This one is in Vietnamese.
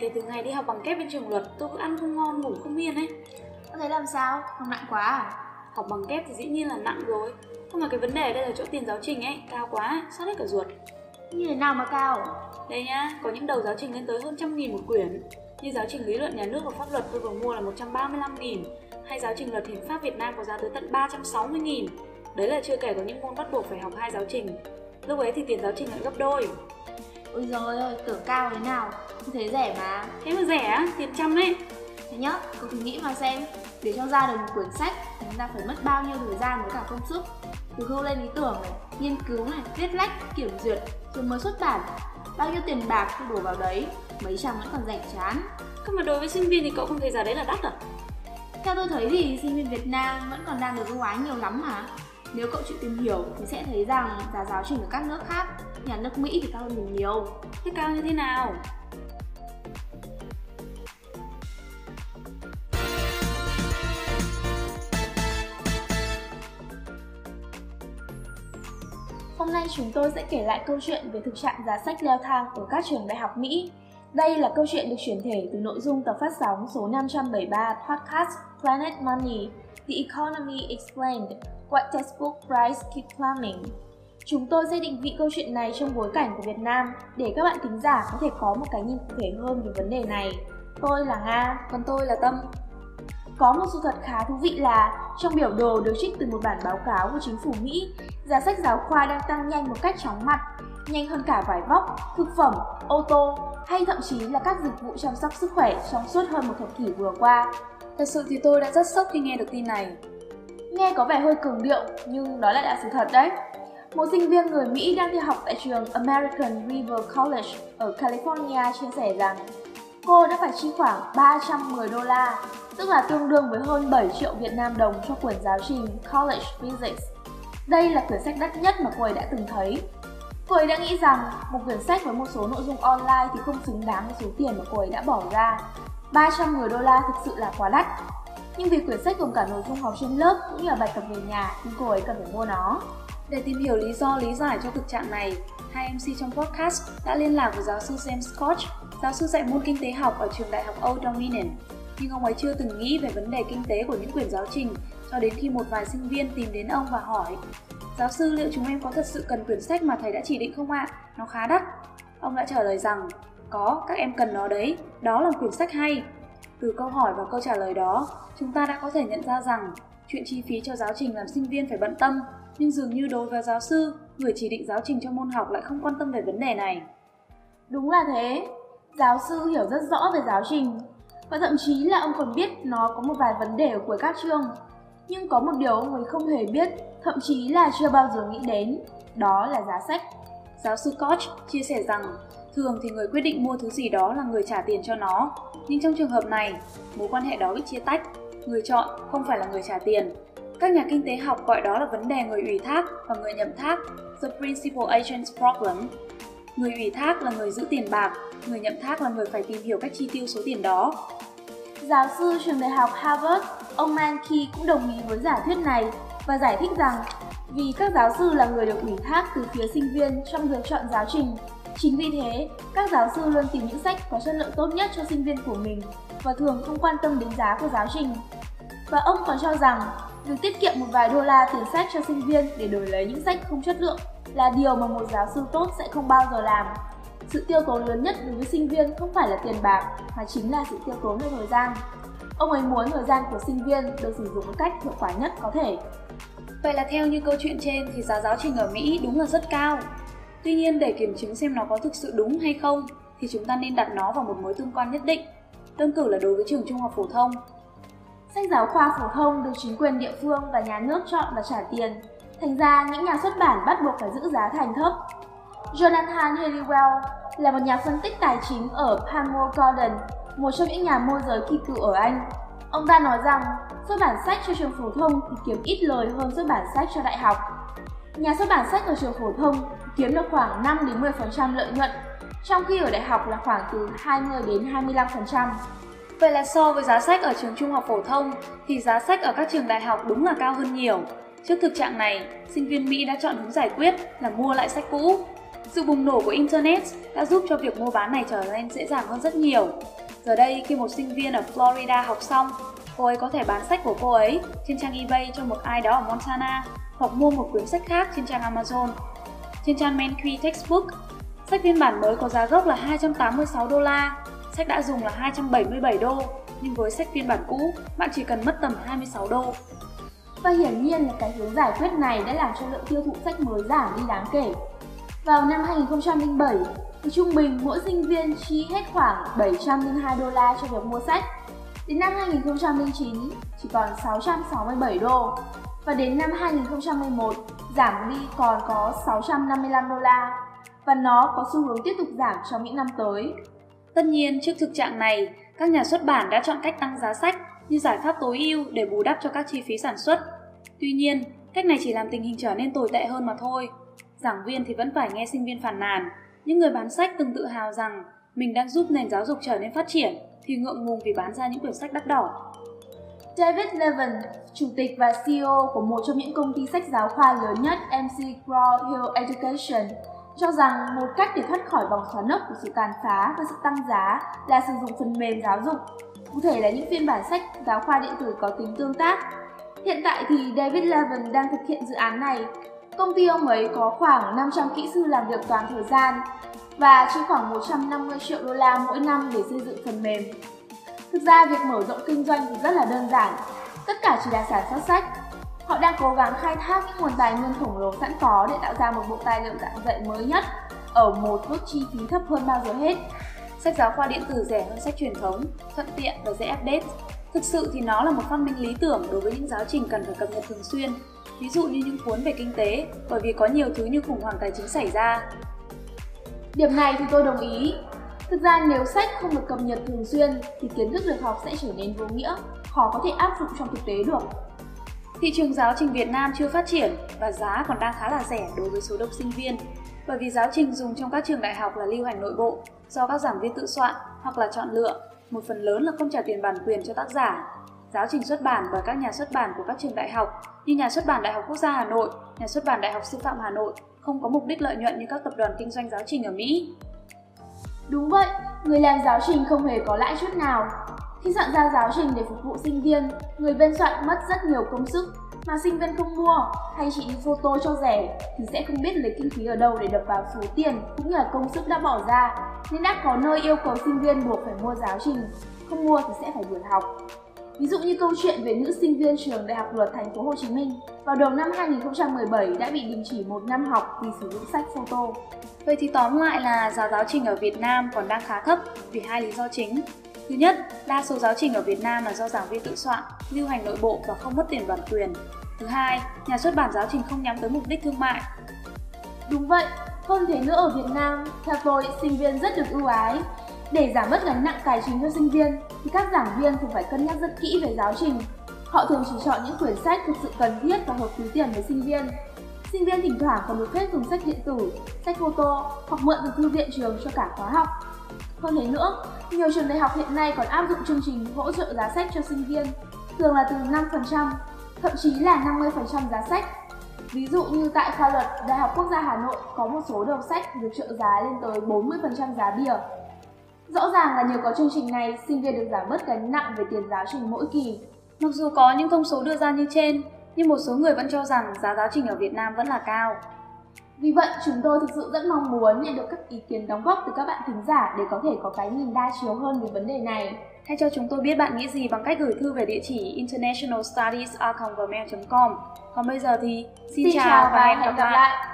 kể từ ngày đi học bằng kép bên trường luật, tôi cứ ăn không ngon, ngủ không yên ấy. Có thấy làm sao? Không nặng quá à? Học bằng kép thì dĩ nhiên là nặng rồi. Nhưng mà cái vấn đề ở đây là chỗ tiền giáo trình ấy, cao quá, sát hết cả ruột. Như thế nào mà cao? Đây nhá, có những đầu giáo trình lên tới hơn trăm nghìn một quyển. Như giáo trình lý luận nhà nước và pháp luật tôi vừa mua là 135 nghìn hay giáo trình luật hiến pháp Việt Nam có giá tới tận 360 nghìn Đấy là chưa kể có những môn bắt buộc phải học hai giáo trình. Lúc ấy thì tiền giáo trình lại gấp đôi. Ôi giời ơi, tưởng cao thế nào, không thấy rẻ mà. Thế mà rẻ á, tiền trăm đấy. Thế nhá, cậu thử nghĩ mà xem, để cho ra được một quyển sách chúng ta phải mất bao nhiêu thời gian với cả công sức. Từ khâu lên ý tưởng này, nghiên cứu này, viết lách, kiểm duyệt, rồi mới xuất bản. Bao nhiêu tiền bạc tôi đổ vào đấy, mấy trăm vẫn còn rẻ chán. Cơ mà đối với sinh viên thì cậu không thấy giá đấy là đắt à? Theo tôi thấy thì sinh viên Việt Nam vẫn còn đang được ưu ái nhiều lắm mà. Nếu cậu chịu tìm hiểu thì sẽ thấy rằng giá giáo trình ở các nước khác, nhà nước Mỹ thì cao hơn mình nhiều. Thế cao như thế nào? Hôm nay chúng tôi sẽ kể lại câu chuyện về thực trạng giá sách leo thang ở các trường đại học Mỹ. Đây là câu chuyện được chuyển thể từ nội dung tập phát sóng số 573 podcast Planet Money, The Economy Explained, Why Textbook Price Keep Climbing. Chúng tôi sẽ định vị câu chuyện này trong bối cảnh của Việt Nam để các bạn thính giả có thể có một cái nhìn cụ thể hơn về vấn đề này. Tôi là Nga, còn tôi là Tâm. Có một sự thật khá thú vị là trong biểu đồ được trích từ một bản báo cáo của chính phủ Mỹ, giá sách giáo khoa đang tăng nhanh một cách chóng mặt, nhanh hơn cả vải vóc, thực phẩm, ô tô hay thậm chí là các dịch vụ chăm sóc sức khỏe trong suốt hơn một thập kỷ vừa qua. Thật sự thì tôi đã rất sốc khi nghe được tin này. Nghe có vẻ hơi cường điệu, nhưng đó lại là sự thật đấy. Một sinh viên người Mỹ đang đi học tại trường American River College ở California chia sẻ rằng cô đã phải chi khoảng 310 đô la, tức là tương đương với hơn 7 triệu Việt Nam đồng cho quyển giáo trình College Physics. Đây là quyển sách đắt nhất mà cô ấy đã từng thấy. Cô ấy đã nghĩ rằng một quyển sách với một số nội dung online thì không xứng đáng với số tiền mà cô ấy đã bỏ ra. 310 đô la thực sự là quá đắt. Nhưng vì quyển sách gồm cả nội dung học trên lớp cũng như là bài tập về nhà nên cô ấy cần phải mua nó. Để tìm hiểu lý do lý giải cho thực trạng này, hai MC trong podcast đã liên lạc với giáo sư James Scott, giáo sư dạy môn kinh tế học ở trường đại học Old Dominion. Nhưng ông ấy chưa từng nghĩ về vấn đề kinh tế của những quyển giáo trình cho đến khi một vài sinh viên tìm đến ông và hỏi Giáo sư liệu chúng em có thật sự cần quyển sách mà thầy đã chỉ định không ạ? Nó khá đắt. Ông đã trả lời rằng có, các em cần nó đấy, đó là quyển sách hay. Từ câu hỏi và câu trả lời đó, chúng ta đã có thể nhận ra rằng chuyện chi phí cho giáo trình làm sinh viên phải bận tâm nhưng dường như đối với giáo sư, người chỉ định giáo trình cho môn học lại không quan tâm về vấn đề này. Đúng là thế, giáo sư hiểu rất rõ về giáo trình và thậm chí là ông còn biết nó có một vài vấn đề ở cuối các chương. Nhưng có một điều ông ấy không hề biết, thậm chí là chưa bao giờ nghĩ đến, đó là giá sách. Giáo sư Koch chia sẻ rằng, thường thì người quyết định mua thứ gì đó là người trả tiền cho nó, nhưng trong trường hợp này, mối quan hệ đó bị chia tách, người chọn không phải là người trả tiền các nhà kinh tế học gọi đó là vấn đề người ủy thác và người nhậm thác, the principal agent's problem. Người ủy thác là người giữ tiền bạc, người nhậm thác là người phải tìm hiểu cách chi tiêu số tiền đó. Giáo sư trường đại học Harvard, ông Mankey cũng đồng ý với giả thuyết này và giải thích rằng vì các giáo sư là người được ủy thác từ phía sinh viên trong việc chọn giáo trình, chính vì thế các giáo sư luôn tìm những sách có chất lượng tốt nhất cho sinh viên của mình và thường không quan tâm đến giá của giáo trình. Và ông còn cho rằng Việc tiết kiệm một vài đô la tiền sách cho sinh viên để đổi lấy những sách không chất lượng là điều mà một giáo sư tốt sẽ không bao giờ làm. Sự tiêu tốn lớn nhất đối với sinh viên không phải là tiền bạc mà chính là sự tiêu tốn về thời gian. Ông ấy muốn thời gian của sinh viên được sử dụng một cách hiệu quả nhất có thể. Vậy là theo như câu chuyện trên thì giá giáo trình ở Mỹ đúng là rất cao. Tuy nhiên để kiểm chứng xem nó có thực sự đúng hay không thì chúng ta nên đặt nó vào một mối tương quan nhất định. Đơn cử là đối với trường trung học phổ thông Sách giáo khoa phổ thông được chính quyền địa phương và nhà nước chọn và trả tiền. Thành ra, những nhà xuất bản bắt buộc phải giữ giá thành thấp. Jonathan Halliwell là một nhà phân tích tài chính ở Palmer Gordon, một trong những nhà môi giới kỳ cựu ở Anh. Ông ta nói rằng, xuất bản sách cho trường phổ thông thì kiếm ít lời hơn xuất bản sách cho đại học. Nhà xuất bản sách ở trường phổ thông kiếm được khoảng 5 đến 10% lợi nhuận, trong khi ở đại học là khoảng từ 20 đến 25%. Vậy là so với giá sách ở trường trung học phổ thông thì giá sách ở các trường đại học đúng là cao hơn nhiều. Trước thực trạng này, sinh viên Mỹ đã chọn hướng giải quyết là mua lại sách cũ. Sự bùng nổ của Internet đã giúp cho việc mua bán này trở nên dễ dàng hơn rất nhiều. Giờ đây, khi một sinh viên ở Florida học xong, cô ấy có thể bán sách của cô ấy trên trang eBay cho một ai đó ở Montana hoặc mua một quyển sách khác trên trang Amazon. Trên trang Menqui Textbook, sách phiên bản mới có giá gốc là 286 đô la, sách đã dùng là 277 đô, nhưng với sách phiên bản cũ, bạn chỉ cần mất tầm 26 đô. Và hiển nhiên là cái hướng giải quyết này đã làm cho lượng tiêu thụ sách mới giảm đi đáng kể. Vào năm 2007, thì trung bình mỗi sinh viên chi hết khoảng 702 đô la cho việc mua sách. Đến năm 2009 chỉ còn 667 đô và đến năm 2011 giảm đi còn có 655 đô la và nó có xu hướng tiếp tục giảm trong những năm tới. Tất nhiên, trước thực trạng này, các nhà xuất bản đã chọn cách tăng giá sách như giải pháp tối ưu để bù đắp cho các chi phí sản xuất. Tuy nhiên, cách này chỉ làm tình hình trở nên tồi tệ hơn mà thôi. Giảng viên thì vẫn phải nghe sinh viên phàn nàn, những người bán sách từng tự hào rằng mình đang giúp nền giáo dục trở nên phát triển thì ngượng ngùng vì bán ra những quyển sách đắt đỏ. David Levin, chủ tịch và CEO của một trong những công ty sách giáo khoa lớn nhất MC Grow Hill Education, cho rằng một cách để thoát khỏi vòng xoắn ốc của sự tàn phá và sự tăng giá là sử dụng phần mềm giáo dục, cụ thể là những phiên bản sách giáo khoa điện tử có tính tương tác. Hiện tại thì David Levin đang thực hiện dự án này. Công ty ông ấy có khoảng 500 kỹ sư làm việc toàn thời gian và chi khoảng 150 triệu đô la mỗi năm để xây dựng phần mềm. Thực ra việc mở rộng kinh doanh thì rất là đơn giản, tất cả chỉ là sản xuất sách. Họ đang cố gắng khai thác những nguồn tài nguyên khổng lồ sẵn có để tạo ra một bộ tài liệu giảng dạy mới nhất ở một mức chi phí thấp hơn bao giờ hết. Sách giáo khoa điện tử rẻ hơn sách truyền thống, thuận tiện và dễ update. Thực sự thì nó là một phát minh lý tưởng đối với những giáo trình cần phải cập nhật thường xuyên, ví dụ như những cuốn về kinh tế, bởi vì có nhiều thứ như khủng hoảng tài chính xảy ra. Điểm này thì tôi đồng ý. Thực ra nếu sách không được cập nhật thường xuyên thì kiến thức được học sẽ trở nên vô nghĩa, khó có thể áp dụng trong thực tế được. Thị trường giáo trình Việt Nam chưa phát triển và giá còn đang khá là rẻ đối với số đông sinh viên, bởi vì giáo trình dùng trong các trường đại học là lưu hành nội bộ do các giảng viên tự soạn hoặc là chọn lựa, một phần lớn là không trả tiền bản quyền cho tác giả. Giáo trình xuất bản bởi các nhà xuất bản của các trường đại học như Nhà xuất bản Đại học Quốc gia Hà Nội, Nhà xuất bản Đại học Sư phạm Hà Nội không có mục đích lợi nhuận như các tập đoàn kinh doanh giáo trình ở Mỹ. Đúng vậy, người làm giáo trình không hề có lãi chút nào. Khi soạn ra giáo trình để phục vụ sinh viên, người biên soạn mất rất nhiều công sức mà sinh viên không mua, hay chỉ đi photo cho rẻ thì sẽ không biết lấy kinh phí ở đâu để đập vào số tiền cũng như là công sức đã bỏ ra nên đã có nơi yêu cầu sinh viên buộc phải mua giáo trình, không mua thì sẽ phải đuổi học Ví dụ như câu chuyện về nữ sinh viên trường Đại học Luật Thành phố Hồ Chí Minh, vào đầu năm 2017 đã bị đình chỉ một năm học vì sử dụng sách photo. Vậy thì tóm lại là giá giáo trình ở Việt Nam còn đang khá thấp vì hai lý do chính. Thứ nhất, đa số giáo trình ở Việt Nam là do giảng viên tự soạn, lưu hành nội bộ và không mất tiền bản quyền. Thứ hai, nhà xuất bản giáo trình không nhắm tới mục đích thương mại. Đúng vậy, hơn thế nữa ở Việt Nam, theo tôi, sinh viên rất được ưu ái. Để giảm bớt gánh nặng tài chính cho sinh viên, thì các giảng viên cũng phải cân nhắc rất kỹ về giáo trình. Họ thường chỉ chọn những quyển sách thực sự cần thiết và hợp túi tiền với sinh viên. Sinh viên thỉnh thoảng còn được phép dùng sách điện tử, sách photo hoặc mượn từ thư viện trường cho cả khóa học. Hơn thế nữa, nhiều trường đại học hiện nay còn áp dụng chương trình hỗ trợ giá sách cho sinh viên, thường là từ 5%, thậm chí là 50% giá sách. Ví dụ như tại khoa luật Đại học Quốc gia Hà Nội có một số đầu sách được trợ giá lên tới 40% giá bìa. Rõ ràng là nhờ có chương trình này, sinh viên được giảm bớt gánh nặng về tiền giáo trình mỗi kỳ. Mặc dù có những thông số đưa ra như trên, nhưng một số người vẫn cho rằng giá giáo trình ở Việt Nam vẫn là cao. Vì vậy, chúng tôi thực sự rất mong muốn nhận được các ý kiến đóng góp từ các bạn thính giả để có thể có cái nhìn đa chiều hơn về vấn đề này. Hãy cho chúng tôi biết bạn nghĩ gì bằng cách gửi thư về địa chỉ internationalstudies.com. Còn bây giờ thì xin, xin chào và hẹn gặp lại.